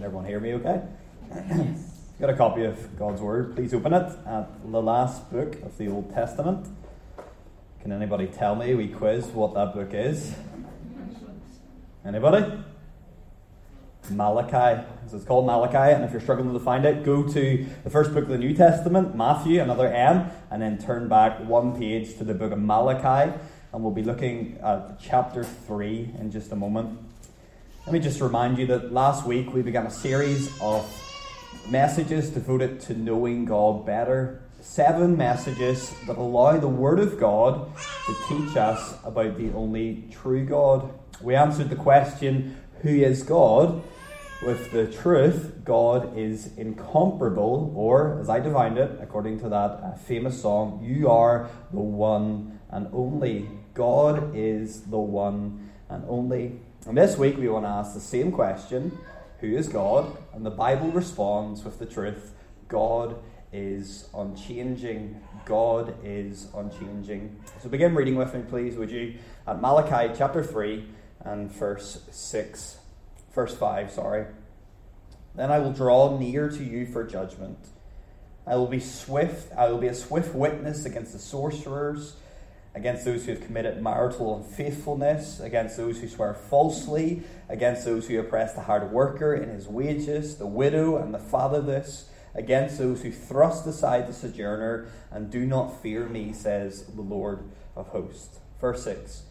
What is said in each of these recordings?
Can everyone hear me okay? Yes. Got a copy of God's Word. Please open it at the last book of the Old Testament. Can anybody tell me, we quiz, what that book is? Anybody? Malachi. So it's called Malachi, and if you're struggling to find it, go to the first book of the New Testament, Matthew, another M, and then turn back one page to the book of Malachi, and we'll be looking at chapter 3 in just a moment. Let me just remind you that last week we began a series of messages devoted to knowing God better. Seven messages that allow the Word of God to teach us about the only true God. We answered the question, Who is God? with the truth, God is incomparable, or as I defined it, according to that uh, famous song, You are the one and only. God is the one and only. And this week we want to ask the same question Who is God? And the Bible responds with the truth God is unchanging. God is unchanging. So begin reading with me, please, would you? At Malachi chapter 3 and verse 6. Verse 5, sorry. Then I will draw near to you for judgment. I will be swift, I will be a swift witness against the sorcerers against those who have committed marital unfaithfulness, against those who swear falsely, against those who oppress the hard worker in his wages, the widow and the fatherless, against those who thrust aside the sojourner and do not fear me, says the Lord of hosts. Verse 6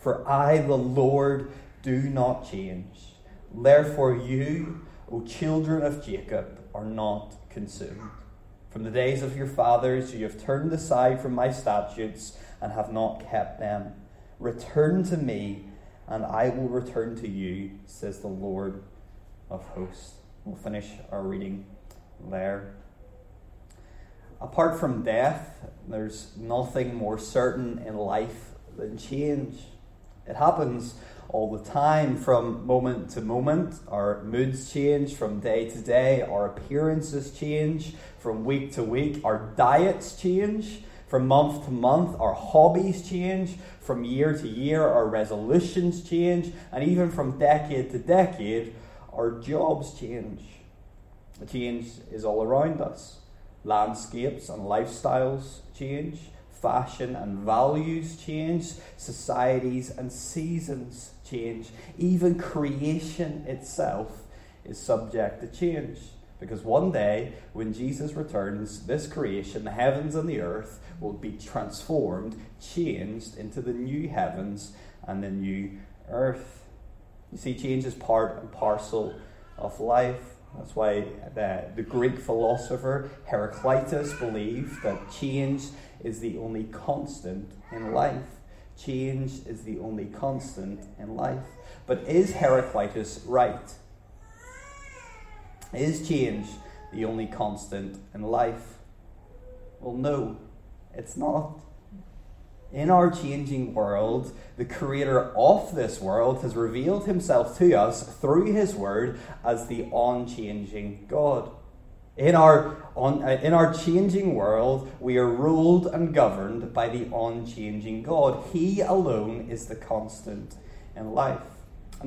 For I, the Lord, do not change. Therefore, you, O children of Jacob, are not consumed. From the days of your fathers, you have turned aside from my statutes and have not kept them. Return to me, and I will return to you, says the Lord of hosts. We'll finish our reading there. Apart from death, there's nothing more certain in life than change. It happens all the time, from moment to moment. Our moods change from day to day, our appearances change from week to week, our diets change. From month to month, our hobbies change. From year to year, our resolutions change. And even from decade to decade, our jobs change. The change is all around us. Landscapes and lifestyles change. Fashion and values change. Societies and seasons change. Even creation itself is subject to change. Because one day, when Jesus returns, this creation, the heavens and the earth, will be transformed, changed into the new heavens and the new earth. You see, change is part and parcel of life. That's why the, the Greek philosopher Heraclitus believed that change is the only constant in life. Change is the only constant in life. But is Heraclitus right? Is change the only constant in life? Well, no. It's not. In our changing world, the creator of this world has revealed himself to us through his word as the unchanging God. In our, on, uh, in our changing world, we are ruled and governed by the unchanging God. He alone is the constant in life.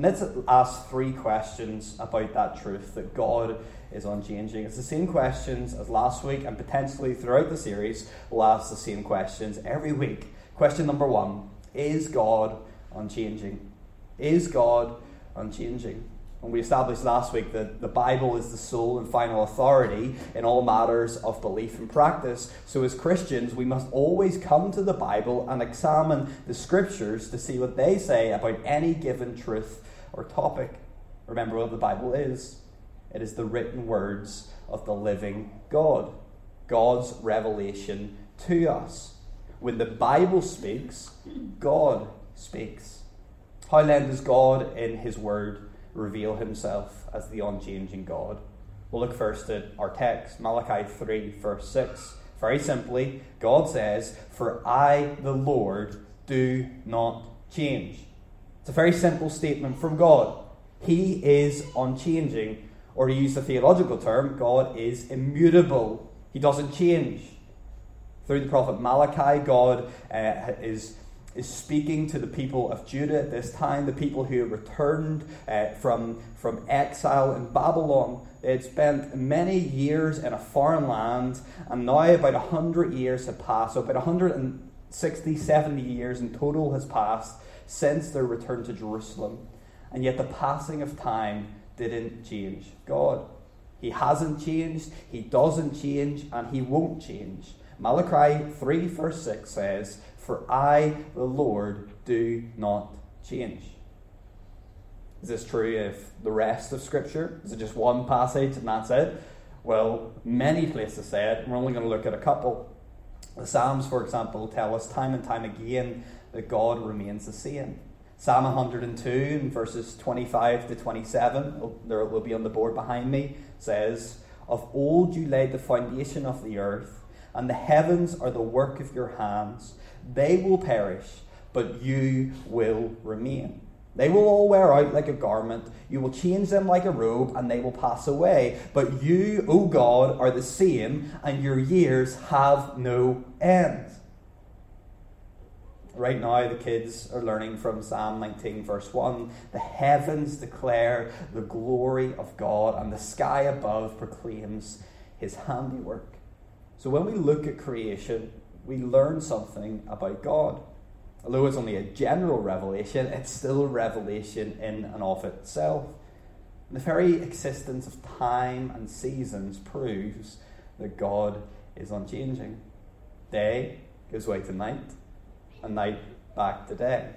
Let's ask three questions about that truth that God is unchanging. It's the same questions as last week, and potentially throughout the series, we'll ask the same questions every week. Question number one Is God unchanging? Is God unchanging? And we established last week that the Bible is the sole and final authority in all matters of belief and practice. So, as Christians, we must always come to the Bible and examine the scriptures to see what they say about any given truth or topic. Remember what the Bible is it is the written words of the living God, God's revelation to us. When the Bible speaks, God speaks. How then does God in His Word reveal Himself as the unchanging God? We'll look first at our text, Malachi 3, verse 6. Very simply, God says, For I, the Lord, do not change. It's a very simple statement from God. He is unchanging or to use the theological term, God is immutable. He doesn't change. Through the prophet Malachi, God uh, is, is speaking to the people of Judah at this time, the people who returned uh, from, from exile in Babylon. They had spent many years in a foreign land, and now about 100 years have passed. So, about 160, 70 years in total has passed since their return to Jerusalem. And yet, the passing of time didn't change God. He hasn't changed, He doesn't change, and He won't change. Malachi 3, verse 6 says, For I, the Lord, do not change. Is this true of the rest of Scripture? Is it just one passage and that's it? Well, many places say it. We're only going to look at a couple. The Psalms, for example, tell us time and time again that God remains the same. Psalm 102 in verses 25 to 27, there will be on the board behind me, says, Of old you laid the foundation of the earth, and the heavens are the work of your hands. They will perish, but you will remain. They will all wear out like a garment. You will change them like a robe, and they will pass away. But you, O God, are the same, and your years have no end. Right now, the kids are learning from Psalm 19, verse 1. The heavens declare the glory of God, and the sky above proclaims his handiwork. So, when we look at creation, we learn something about God. Although it's only a general revelation, it's still a revelation in and of itself. And the very existence of time and seasons proves that God is unchanging. Day gives way to night and night back to day.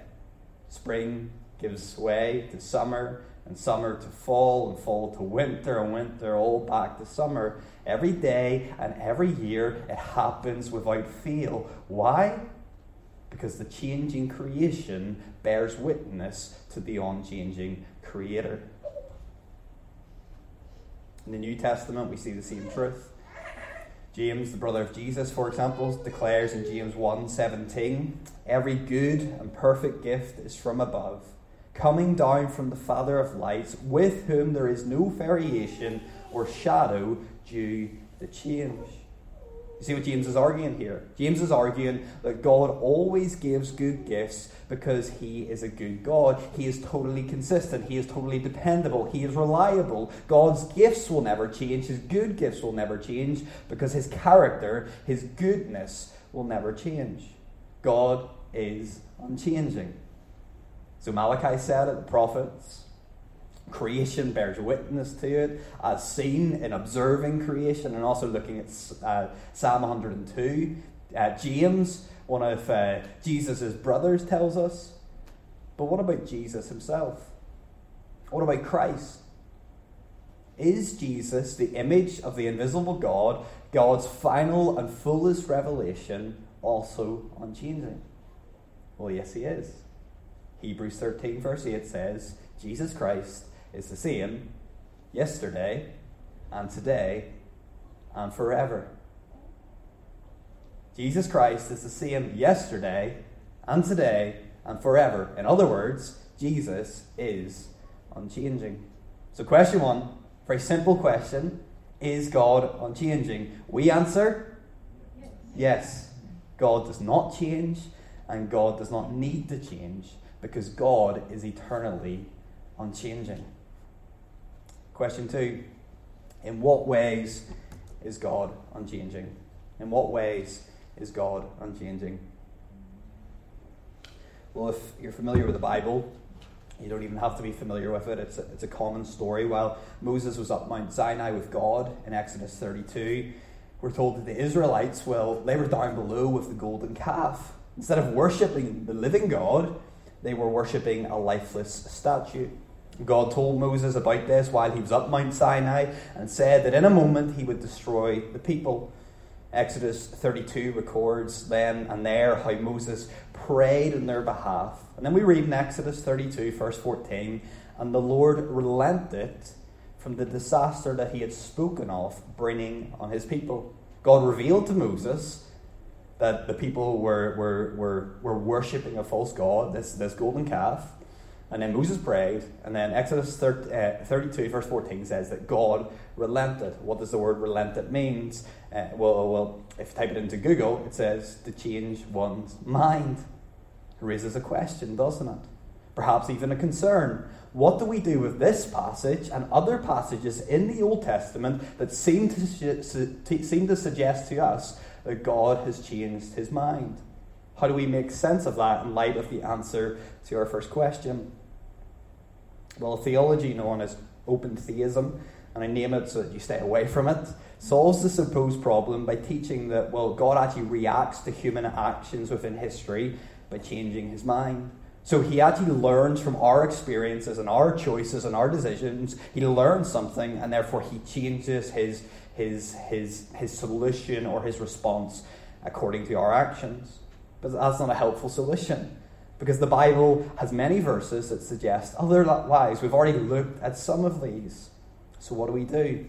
Spring gives way to summer, and summer to fall, and fall to winter, and winter all back to summer. Every day and every year it happens without fail. Why? Because the changing creation bears witness to the unchanging Creator. In the New Testament, we see the same truth. James, the brother of Jesus, for example, declares in James 1:17, "Every good and perfect gift is from above, coming down from the Father of lights, with whom there is no variation or shadow due to change." You see what James is arguing here? James is arguing that God always gives good gifts because he is a good God. He is totally consistent. He is totally dependable. He is reliable. God's gifts will never change. His good gifts will never change because his character, his goodness, will never change. God is unchanging. So Malachi said it, the prophets, creation bears witness to it, as seen in observing creation, and also looking at uh, Psalm 102. Uh, James, one of uh, Jesus' brothers, tells us. But what about Jesus himself? What about Christ? Is Jesus the image of the invisible God, God's final and fullest revelation, also unchanging? Well, yes, he is. Hebrews 13, verse 8 says, Jesus Christ is the same yesterday and today and forever. Jesus Christ is the same yesterday and today and forever. In other words, Jesus is unchanging. So, question one, very simple question Is God unchanging? We answer yes. yes. God does not change, and God does not need to change because God is eternally unchanging. Question two In what ways is God unchanging? In what ways is God unchanging? Well, if you're familiar with the Bible, you don't even have to be familiar with it. It's a, it's a common story. While Moses was up Mount Sinai with God in Exodus 32, we're told that the Israelites, well, they were down below with the golden calf. Instead of worshipping the living God, they were worshipping a lifeless statue. God told Moses about this while he was up Mount Sinai and said that in a moment he would destroy the people. Exodus 32 records then and there how Moses prayed in their behalf. And then we read in Exodus 32, verse 14, and the Lord relented from the disaster that he had spoken of bringing on his people. God revealed to Moses that the people were, were, were, were worshipping a false god, this, this golden calf. And then Moses prayed, and then Exodus 30, uh, 32, verse 14 says that God relented. What does the word relented means? Uh, well, well, if you type it into Google, it says to change one's mind. It raises a question, doesn't it? Perhaps even a concern. What do we do with this passage and other passages in the Old Testament that seem to, seem to suggest to us that God has changed his mind? How do we make sense of that in light of the answer to our first question? Well, theology known as open theism, and I name it so that you stay away from it, solves the supposed problem by teaching that, well, God actually reacts to human actions within history by changing his mind. So he actually learns from our experiences and our choices and our decisions. He learns something, and therefore he changes his, his, his, his solution or his response according to our actions. But that's not a helpful solution because the Bible has many verses that suggest otherwise. We've already looked at some of these. So, what do we do?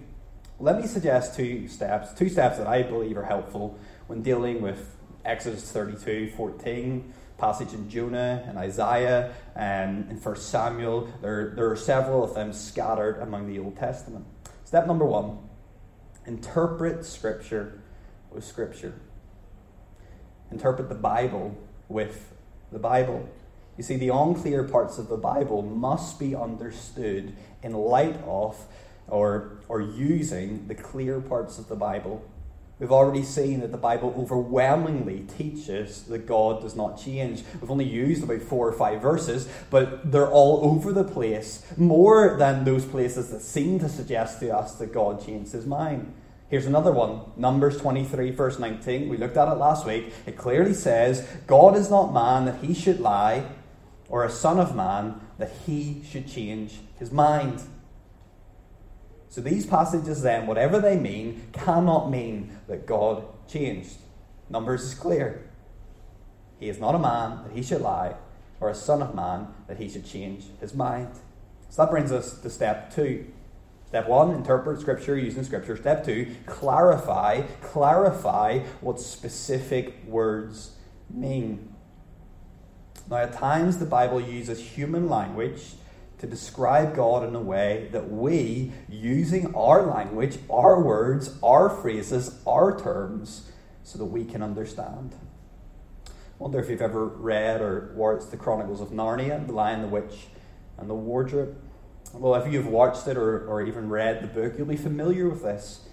Let me suggest two steps, two steps that I believe are helpful when dealing with Exodus 32 14, passage in Jonah and Isaiah and in 1 Samuel. There, there are several of them scattered among the Old Testament. Step number one interpret Scripture with Scripture. Interpret the Bible with the Bible. You see, the unclear parts of the Bible must be understood in light of or, or using the clear parts of the Bible. We've already seen that the Bible overwhelmingly teaches that God does not change. We've only used about four or five verses, but they're all over the place, more than those places that seem to suggest to us that God changed his mind. Here's another one Numbers 23, verse 19. We looked at it last week. It clearly says, God is not man that he should lie, or a son of man that he should change his mind. So these passages, then, whatever they mean, cannot mean that God changed. Numbers is clear. He is not a man that he should lie, or a son of man that he should change his mind. So that brings us to step two. Step one, interpret scripture using scripture. Step two, clarify, clarify what specific words mean. Now, at times the Bible uses human language to describe God in a way that we, using our language, our words, our phrases, our terms, so that we can understand. I wonder if you've ever read or watched the Chronicles of Narnia, The Lion, the Witch, and the Wardrobe. Well, if you've watched it or, or even read the book, you'll be familiar with this.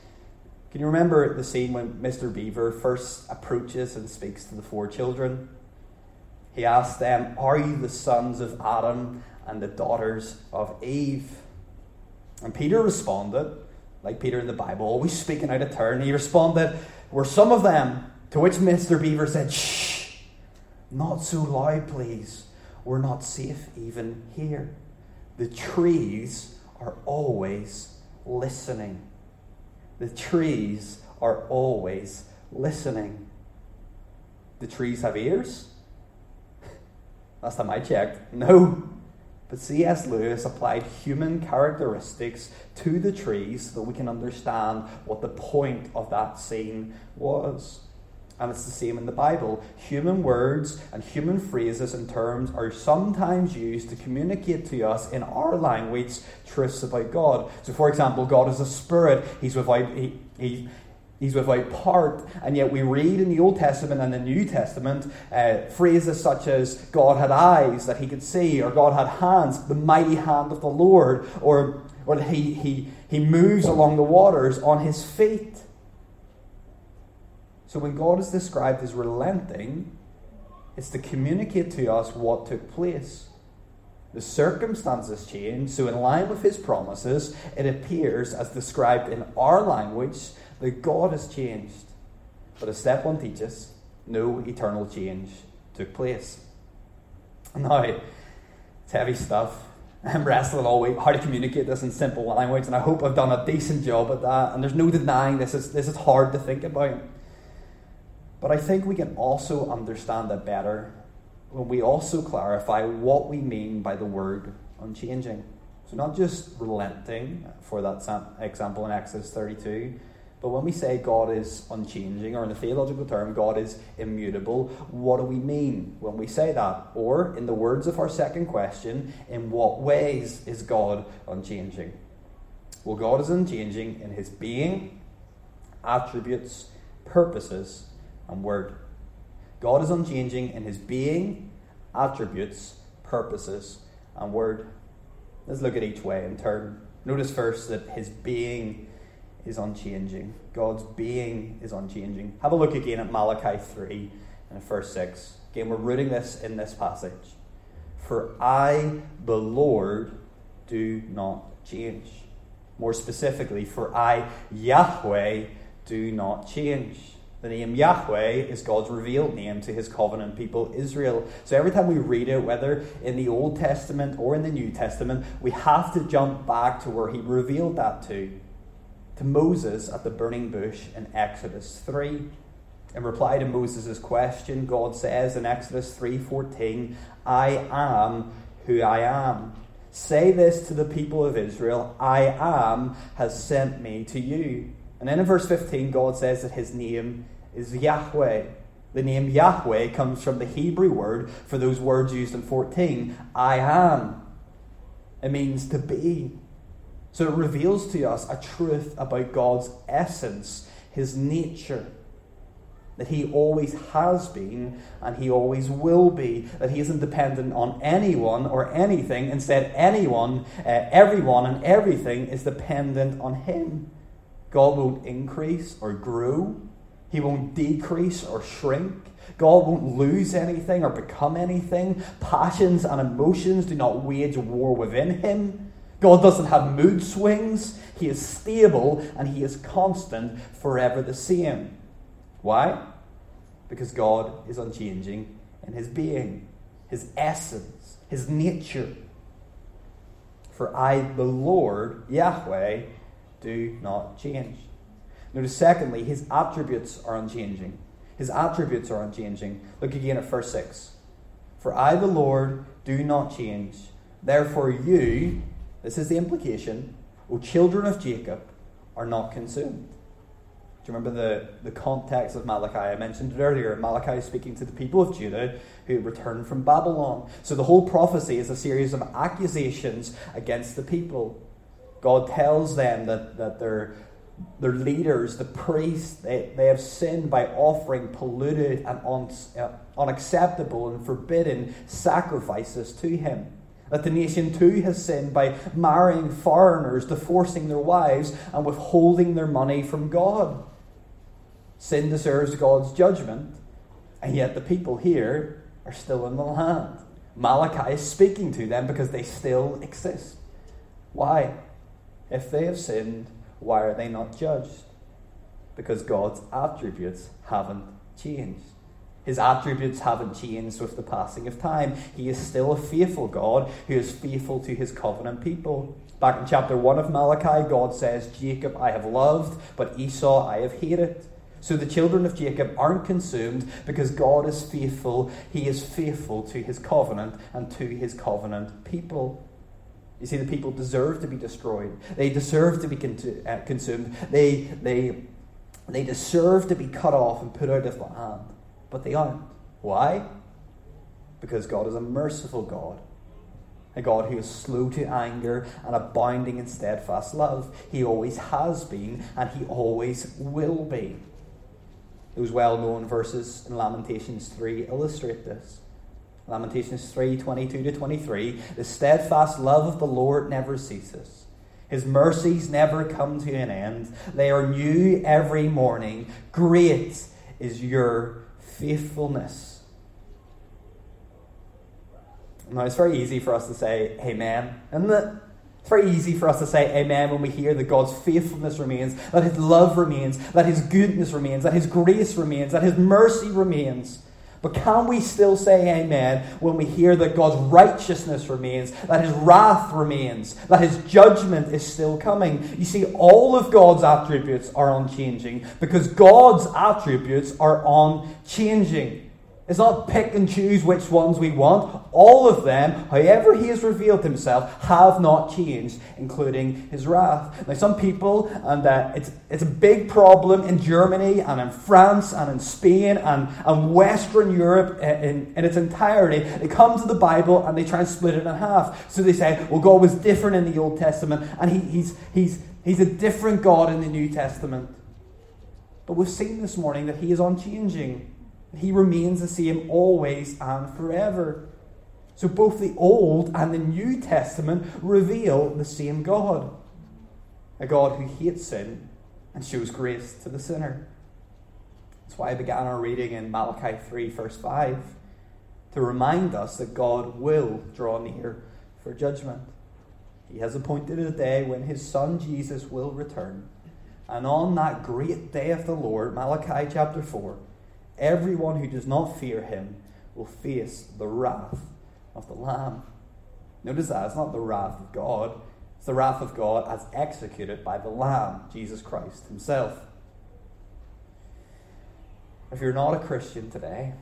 Can you remember the scene when Mr. Beaver first approaches and speaks to the four children? He asks them, Are you the sons of Adam and the daughters of Eve? And Peter responded, like Peter in the Bible, always speaking out of turn, he responded, We're some of them. To which Mr. Beaver said, Shh, not so loud, please. We're not safe even here. The trees are always listening. The trees are always listening. The trees have ears? Last time I checked, no. But C.S. Lewis applied human characteristics to the trees so that we can understand what the point of that scene was. And it's the same in the Bible. Human words and human phrases and terms are sometimes used to communicate to us in our language truths about God. So, for example, God is a spirit, He's without, he, he, He's without part, and yet we read in the Old Testament and the New Testament uh, phrases such as God had eyes that he could see, or God had hands, the mighty hand of the Lord, or, or he, he, he moves along the waters on his feet. So when God is described as relenting, it's to communicate to us what took place. The circumstances change, so in line with his promises, it appears as described in our language that God has changed. But as step one teaches, no eternal change took place. Now, it's heavy stuff. I'm wrestling all week how to communicate this in simple language, and I hope I've done a decent job at that. And there's no denying this is this is hard to think about. But I think we can also understand it better when we also clarify what we mean by the word unchanging. So, not just relenting, for that example in Exodus 32, but when we say God is unchanging, or in the theological term, God is immutable, what do we mean when we say that? Or, in the words of our second question, in what ways is God unchanging? Well, God is unchanging in his being, attributes, purposes, and word. God is unchanging in his being, attributes, purposes, and word. Let's look at each way in turn. Notice first that his being is unchanging. God's being is unchanging. Have a look again at Malachi 3 and verse 6. Again, we're rooting this in this passage. For I, the Lord, do not change. More specifically, for I, Yahweh, do not change. The name Yahweh is God's revealed name to his covenant people, Israel. So every time we read it, whether in the Old Testament or in the New Testament, we have to jump back to where he revealed that to, to Moses at the burning bush in Exodus 3. In reply to Moses' question, God says in Exodus 3:14, I am who I am. Say this to the people of Israel, I am has sent me to you. And then in verse 15, God says that his name is Yahweh. The name Yahweh comes from the Hebrew word for those words used in 14, I am. It means to be. So it reveals to us a truth about God's essence, his nature. That he always has been and he always will be. That he isn't dependent on anyone or anything. Instead, anyone, uh, everyone, and everything is dependent on him. God won't increase or grow. He won't decrease or shrink. God won't lose anything or become anything. Passions and emotions do not wage war within him. God doesn't have mood swings. He is stable and he is constant, forever the same. Why? Because God is unchanging in his being, his essence, his nature. For I, the Lord, Yahweh, do not change. Notice, secondly, his attributes are unchanging. His attributes are unchanging. Look again at verse 6. For I, the Lord, do not change. Therefore, you, this is the implication, O children of Jacob, are not consumed. Do you remember the, the context of Malachi? I mentioned it earlier. Malachi is speaking to the people of Judah who returned from Babylon. So the whole prophecy is a series of accusations against the people. God tells them that, that their, their leaders, the priests, they, they have sinned by offering polluted and un, uh, unacceptable and forbidden sacrifices to Him. That the nation too has sinned by marrying foreigners, divorcing their wives, and withholding their money from God. Sin deserves God's judgment, and yet the people here are still in the land. Malachi is speaking to them because they still exist. Why? If they have sinned, why are they not judged? Because God's attributes haven't changed. His attributes haven't changed with the passing of time. He is still a faithful God who is faithful to his covenant people. Back in chapter 1 of Malachi, God says, Jacob I have loved, but Esau I have hated. So the children of Jacob aren't consumed because God is faithful. He is faithful to his covenant and to his covenant people. You see, the people deserve to be destroyed. They deserve to be uh, consumed. They, they, they deserve to be cut off and put out of the land. But they aren't. Why? Because God is a merciful God. A God who is slow to anger and abounding in steadfast love. He always has been and he always will be. Those well known verses in Lamentations 3 illustrate this. Lamentations 3 22 to 23. The steadfast love of the Lord never ceases. His mercies never come to an end. They are new every morning. Great is your faithfulness. Now, it's very easy for us to say amen, isn't it? It's very easy for us to say amen when we hear that God's faithfulness remains, that His love remains, that His goodness remains, that His grace remains, that His mercy remains. But can we still say amen when we hear that God's righteousness remains, that his wrath remains, that his judgment is still coming? You see, all of God's attributes are unchanging because God's attributes are unchanging. It's not pick and choose which ones we want. All of them, however he has revealed himself, have not changed, including his wrath. Now, some people, and uh, it's, it's a big problem in Germany and in France and in Spain and, and Western Europe in, in its entirety, they come to the Bible and they try and split it in half. So they say, well, God was different in the Old Testament and he, he's, he's, he's a different God in the New Testament. But we've seen this morning that he is unchanging. He remains the same always and forever. So both the Old and the New Testament reveal the same God a God who hates sin and shows grace to the sinner. That's why I began our reading in Malachi 3, verse 5, to remind us that God will draw near for judgment. He has appointed a day when his Son Jesus will return. And on that great day of the Lord, Malachi chapter 4, everyone who does not fear him will face the wrath of the Lamb. Notice that, it's not the wrath of God, it's the wrath of God as executed by the Lamb, Jesus Christ himself. If you're not a Christian today,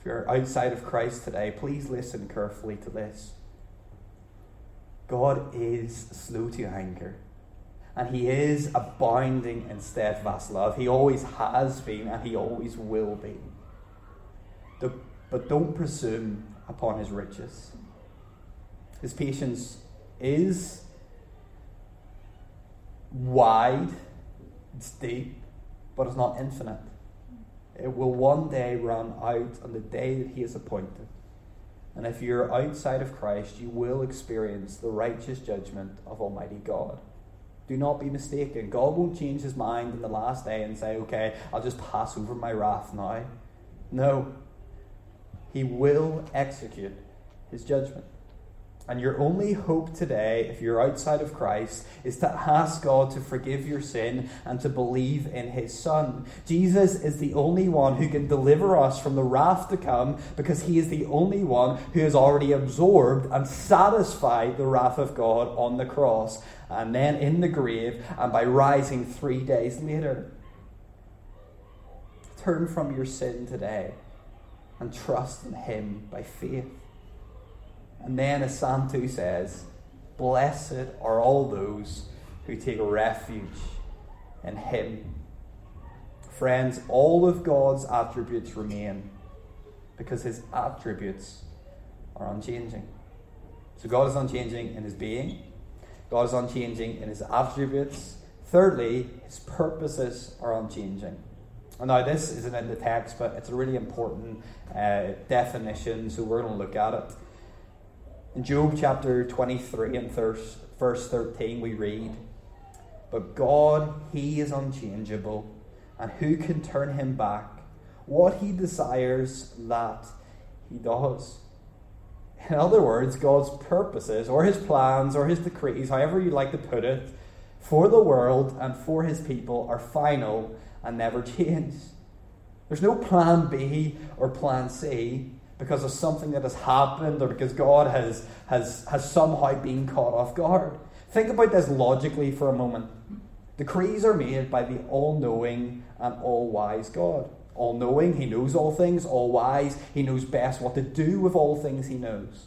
if you're outside of Christ today, please listen carefully to this. God is slow to anger, and He is abounding in steadfast love. He always has been, and He always will be. But don't presume upon His riches. His patience is wide, it's deep, but it's not infinite. It will one day run out on the day that He is appointed. And if you're outside of Christ, you will experience the righteous judgment of Almighty God. Do not be mistaken. God won't change his mind in the last day and say, okay, I'll just pass over my wrath now. No. He will execute his judgment. And your only hope today, if you're outside of Christ, is to ask God to forgive your sin and to believe in His Son. Jesus is the only one who can deliver us from the wrath to come because He is the only one who has already absorbed and satisfied the wrath of God on the cross and then in the grave and by rising three days later. Turn from your sin today and trust in Him by faith. And then, as 2 says, Blessed are all those who take refuge in Him. Friends, all of God's attributes remain because His attributes are unchanging. So, God is unchanging in His being, God is unchanging in His attributes. Thirdly, His purposes are unchanging. Now, this isn't in the text, but it's a really important uh, definition, so we're going to look at it. In Job chapter 23 and verse, verse 13, we read, But God, He is unchangeable, and who can turn Him back? What He desires, that He does. In other words, God's purposes, or His plans, or His decrees, however you like to put it, for the world and for His people are final and never change. There's no plan B or plan C because of something that has happened or because God has, has, has somehow been caught off guard. Think about this logically for a moment. Decrees are made by the all knowing and all wise God. All knowing, He knows all things. All wise, He knows best what to do with all things He knows.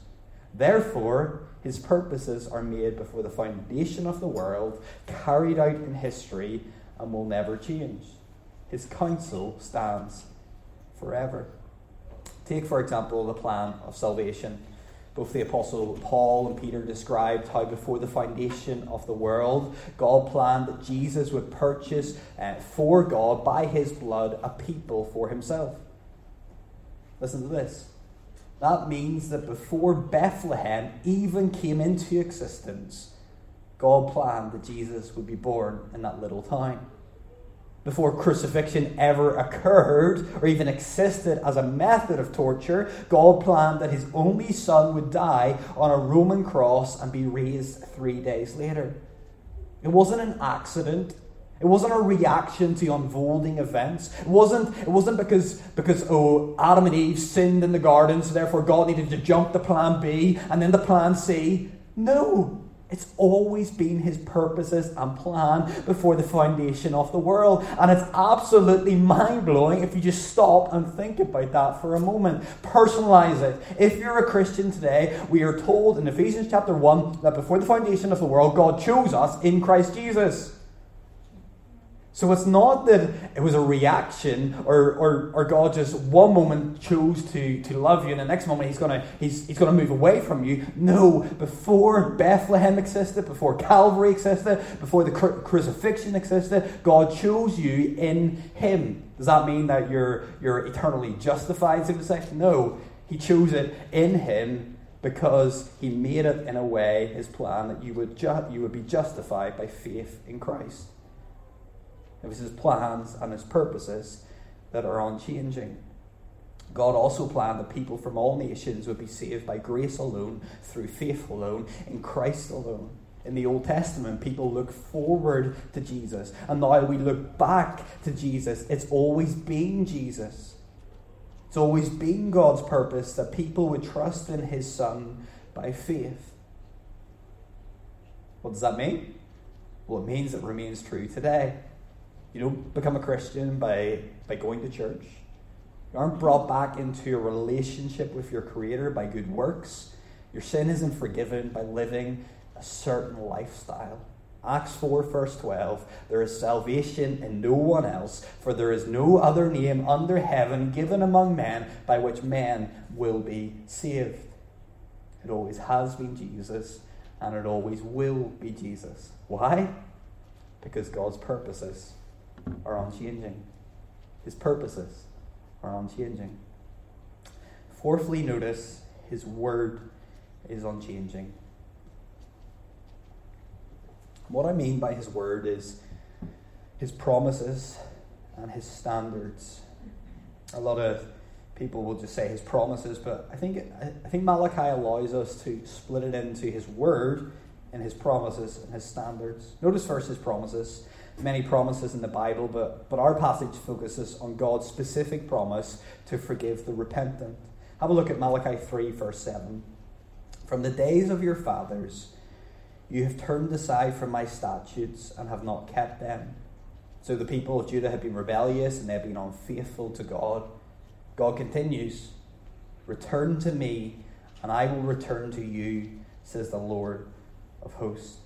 Therefore, His purposes are made before the foundation of the world, carried out in history, and will never change. His counsel stands forever. Take, for example, the plan of salvation. Both the Apostle Paul and Peter described how before the foundation of the world, God planned that Jesus would purchase uh, for God by his blood a people for himself. Listen to this. That means that before Bethlehem even came into existence, God planned that Jesus would be born in that little town before crucifixion ever occurred or even existed as a method of torture, God planned that his only son would die on a Roman cross and be raised three days later. It wasn't an accident. It wasn't a reaction to unfolding events. It wasn't, it wasn't because, because, oh, Adam and Eve sinned in the garden, so therefore God needed to jump to plan B and then the plan C. No. It's always been his purposes and plan before the foundation of the world. And it's absolutely mind blowing if you just stop and think about that for a moment. Personalize it. If you're a Christian today, we are told in Ephesians chapter 1 that before the foundation of the world, God chose us in Christ Jesus. So it's not that it was a reaction or, or, or God just one moment chose to, to love you and the next moment he's gonna he's, he's gonna move away from you. No, before Bethlehem existed, before Calvary existed, before the cru- crucifixion existed, God chose you in him. Does that mean that you're you're eternally justified, so to say? No. He chose it in him because he made it in a way, his plan, that you would, ju- you would be justified by faith in Christ. It was his plans and his purposes that are unchanging. God also planned that people from all nations would be saved by grace alone, through faith alone, in Christ alone. In the Old Testament, people look forward to Jesus, and now we look back to Jesus. It's always been Jesus. It's always been God's purpose that people would trust in His Son by faith. What does that mean? Well, it means it remains true today. You don't become a Christian by, by going to church. You aren't brought back into a relationship with your Creator by good works. Your sin isn't forgiven by living a certain lifestyle. Acts 4, verse 12 There is salvation in no one else, for there is no other name under heaven given among men by which men will be saved. It always has been Jesus, and it always will be Jesus. Why? Because God's purposes are unchanging. His purposes are unchanging. Fourthly, notice his word is unchanging. What I mean by his word is his promises and his standards. A lot of people will just say his promises, but I think I think Malachi allows us to split it into his word and his promises and his standards. Notice first his promises. Many promises in the Bible, but, but our passage focuses on God's specific promise to forgive the repentant. Have a look at Malachi 3, verse 7. From the days of your fathers, you have turned aside from my statutes and have not kept them. So the people of Judah have been rebellious and they've been unfaithful to God. God continues, Return to me, and I will return to you, says the Lord of hosts.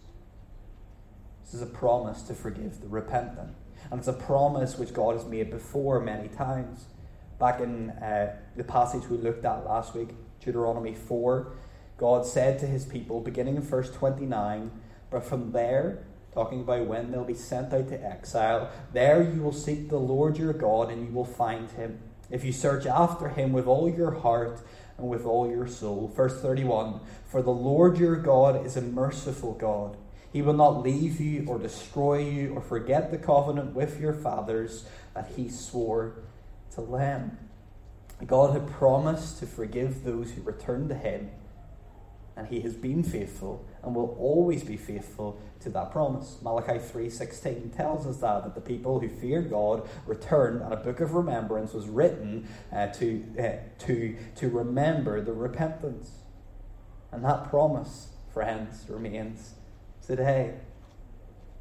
This is a promise to forgive the repentant. And it's a promise which God has made before many times. Back in uh, the passage we looked at last week, Deuteronomy 4, God said to his people, beginning in verse 29, but from there, talking about when they'll be sent out to exile, there you will seek the Lord your God and you will find him. If you search after him with all your heart and with all your soul. Verse 31 For the Lord your God is a merciful God. He will not leave you or destroy you or forget the covenant with your fathers that he swore to them. God had promised to forgive those who return to him and he has been faithful and will always be faithful to that promise. Malachi 3:16 tells us that that the people who feared God returned and a book of remembrance was written uh, to uh, to to remember the repentance. And that promise, friends, remains today.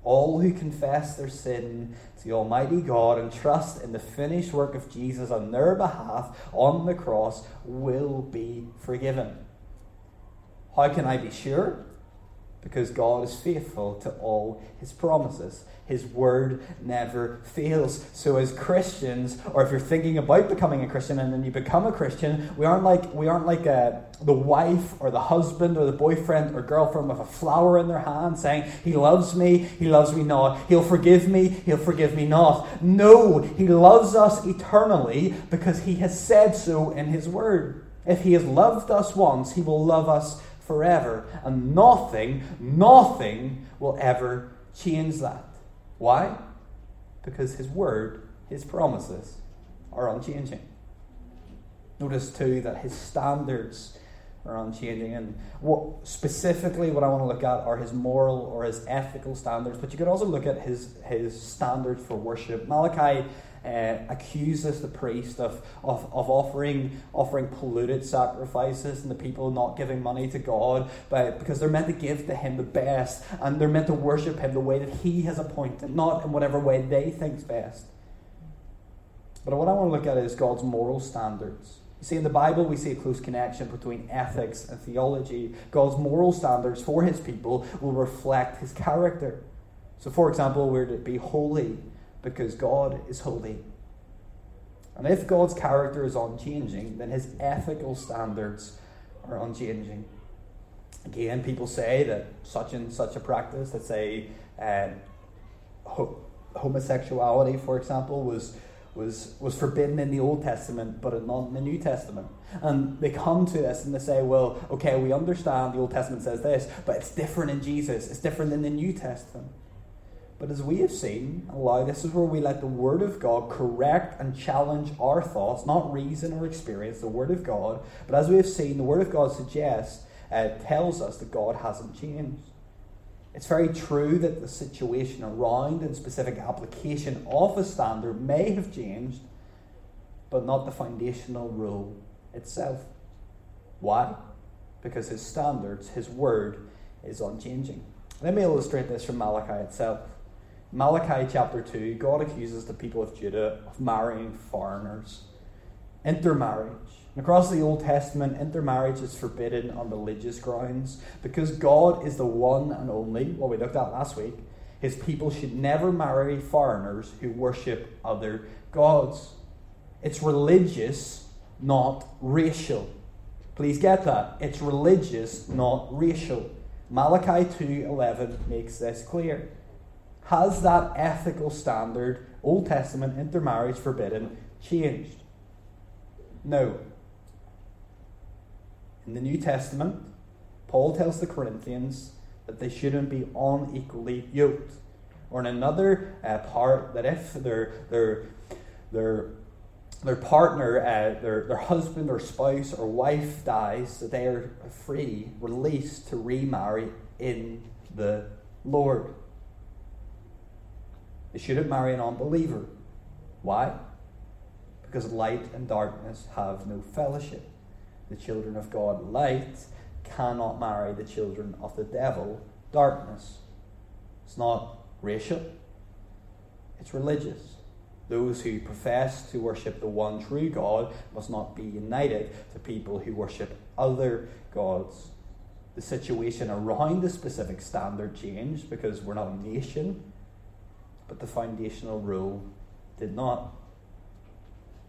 All who confess their sin to Almighty God and trust in the finished work of Jesus on their behalf on the cross will be forgiven. How can I be sure? Because God is faithful to all his promises. His word never fails. So as Christians, or if you're thinking about becoming a Christian and then you become a Christian, we aren't like we aren't like a, uh, the wife or the husband or the boyfriend or girlfriend with a flower in their hand saying, He loves me, he loves me not, he'll forgive me, he'll forgive me not. No, he loves us eternally because he has said so in his word. If he has loved us once, he will love us forever. And nothing, nothing will ever change that. Why? Because His Word, His promises, are unchanging. Notice too that His standards are unchanging. And what specifically what I want to look at are his moral or his ethical standards, but you could also look at his his standards for worship. Malachi uh, accuses the priest of, of, of offering, offering polluted sacrifices and the people not giving money to God but, because they're meant to give to Him the best and they're meant to worship Him the way that He has appointed, not in whatever way they think's best. But what I want to look at is God's moral standards. You see, in the Bible, we see a close connection between ethics and theology. God's moral standards for His people will reflect His character. So, for example, we're to be holy because God is holy. And if God's character is unchanging, then his ethical standards are unchanging. Again, people say that such and such a practice, let's say uh, ho- homosexuality, for example, was, was, was forbidden in the Old Testament, but not in the New Testament. And they come to this and they say, well, okay, we understand the Old Testament says this, but it's different in Jesus. It's different in the New Testament. But as we have seen, allow this is where we let the Word of God correct and challenge our thoughts, not reason or experience, the Word of God. But as we have seen, the Word of God suggests, uh, tells us that God hasn't changed. It's very true that the situation around and specific application of a standard may have changed, but not the foundational rule itself. Why? Because his standards, his word, is unchanging. Let me illustrate this from Malachi itself. Malachi chapter 2, God accuses the people of Judah of marrying foreigners, intermarriage. Across the Old Testament, intermarriage is forbidden on religious grounds because God is the one and only, what we looked at last week. His people should never marry foreigners who worship other gods. It's religious, not racial. Please get that. It's religious, not racial. Malachi 2:11 makes this clear. Has that ethical standard, Old Testament intermarriage forbidden, changed? No. In the New Testament, Paul tells the Corinthians that they shouldn't be unequally yoked. Or in another uh, part, that if their, their, their, their partner, uh, their, their husband or spouse or wife dies, that they are free, released to remarry in the Lord. They shouldn't marry an unbeliever. Why? Because light and darkness have no fellowship the children of God, light, cannot marry the children of the devil, darkness. It's not racial, it's religious. Those who profess to worship the one true God must not be united to people who worship other gods. The situation around the specific standard changed because we're not a nation, but the foundational rule did not.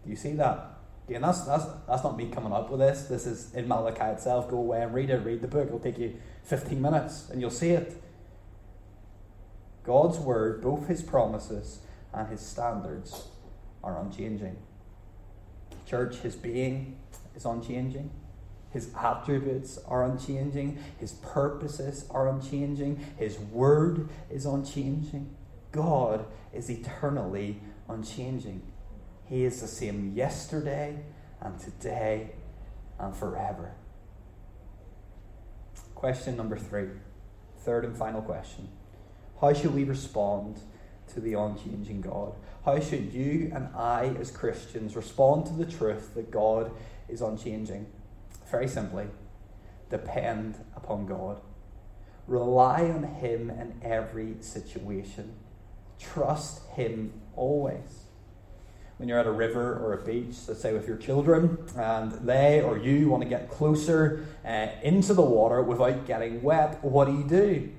Do you see that? Again, that's, that's, that's not me coming up with this. This is in Malachi itself. Go away and read it. Read the book. It'll take you 15 minutes and you'll see it. God's word, both his promises and his standards, are unchanging. Church, his being is unchanging. His attributes are unchanging. His purposes are unchanging. His word is unchanging. God is eternally unchanging. He is the same yesterday and today and forever. Question number three, third and final question. How should we respond to the unchanging God? How should you and I, as Christians, respond to the truth that God is unchanging? Very simply, depend upon God. Rely on Him in every situation. Trust Him always when you're at a river or a beach, let's say with your children, and they or you want to get closer uh, into the water without getting wet, what do you do?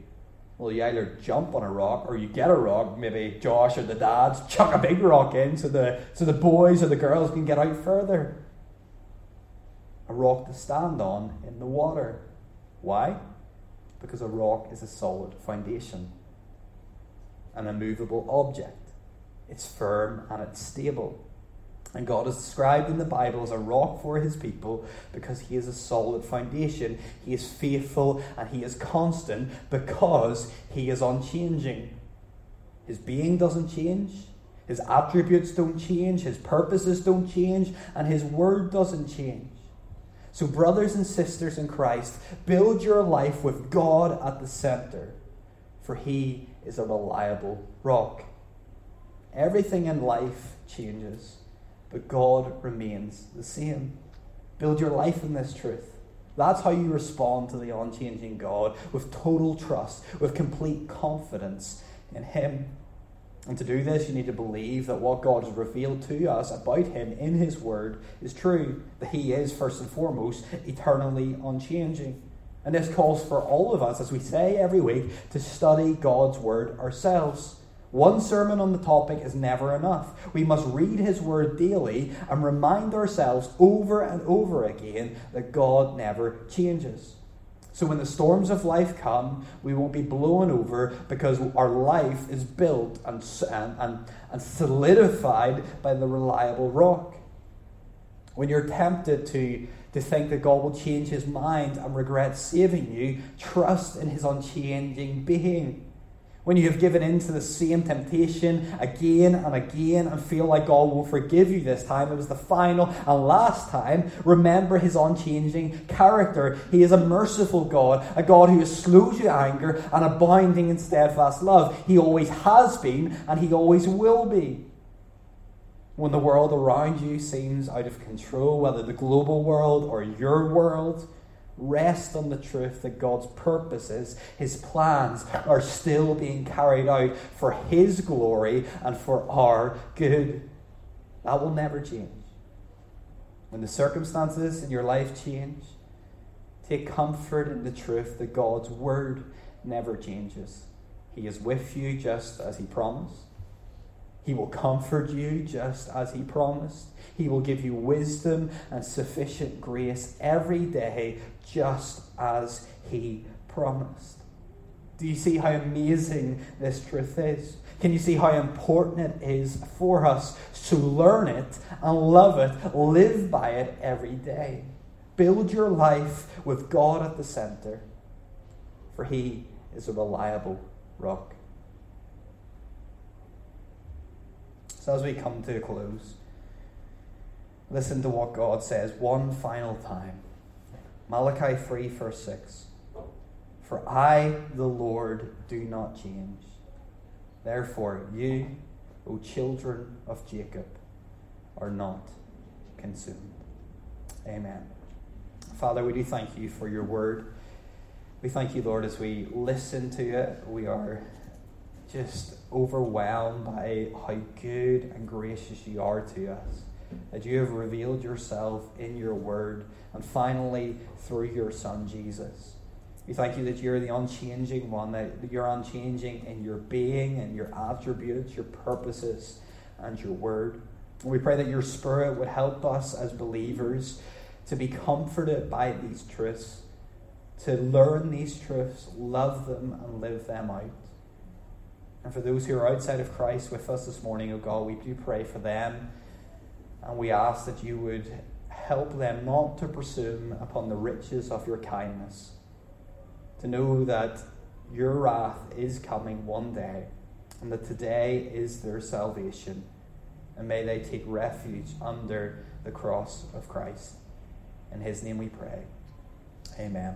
Well, you either jump on a rock or you get a rock. Maybe Josh or the dads chuck a big rock in so the, so the boys or the girls can get out further. A rock to stand on in the water. Why? Because a rock is a solid foundation, an immovable object. It's firm and it's stable. And God is described in the Bible as a rock for his people because he is a solid foundation. He is faithful and he is constant because he is unchanging. His being doesn't change, his attributes don't change, his purposes don't change, and his word doesn't change. So, brothers and sisters in Christ, build your life with God at the center, for he is a reliable rock. Everything in life changes, but God remains the same. Build your life in this truth. That's how you respond to the unchanging God with total trust, with complete confidence in Him. And to do this, you need to believe that what God has revealed to us about Him in His Word is true, that He is, first and foremost, eternally unchanging. And this calls for all of us, as we say every week, to study God's Word ourselves. One sermon on the topic is never enough. We must read His Word daily and remind ourselves over and over again that God never changes. So when the storms of life come, we won't be blown over because our life is built and, and, and solidified by the reliable rock. When you're tempted to, to think that God will change his mind and regret saving you, trust in his unchanging being when you have given in to the same temptation again and again and feel like God will forgive you this time, it was the final and last time, remember his unchanging character. He is a merciful God, a God who is slow to anger and abounding in steadfast love. He always has been and he always will be. When the world around you seems out of control, whether the global world or your world, Rest on the truth that God's purposes, His plans, are still being carried out for His glory and for our good. That will never change. When the circumstances in your life change, take comfort in the truth that God's Word never changes. He is with you just as He promised. He will comfort you just as He promised. He will give you wisdom and sufficient grace every day, just as He promised. Do you see how amazing this truth is? Can you see how important it is for us to learn it and love it, live by it every day? Build your life with God at the center, for He is a reliable rock. So, as we come to a close, Listen to what God says one final time. Malachi 3, verse 6. For I, the Lord, do not change. Therefore, you, O children of Jacob, are not consumed. Amen. Father, we do thank you for your word. We thank you, Lord, as we listen to it. We are just overwhelmed by how good and gracious you are to us that you have revealed yourself in your word, and finally through your Son Jesus. We thank you that you're the unchanging one, that you're unchanging in your being and your attributes, your purposes, and your word. We pray that your Spirit would help us as believers to be comforted by these truths, to learn these truths, love them, and live them out. And for those who are outside of Christ with us this morning, oh God, we do pray for them and we ask that you would help them not to presume upon the riches of your kindness, to know that your wrath is coming one day, and that today is their salvation. And may they take refuge under the cross of Christ. In his name we pray. Amen.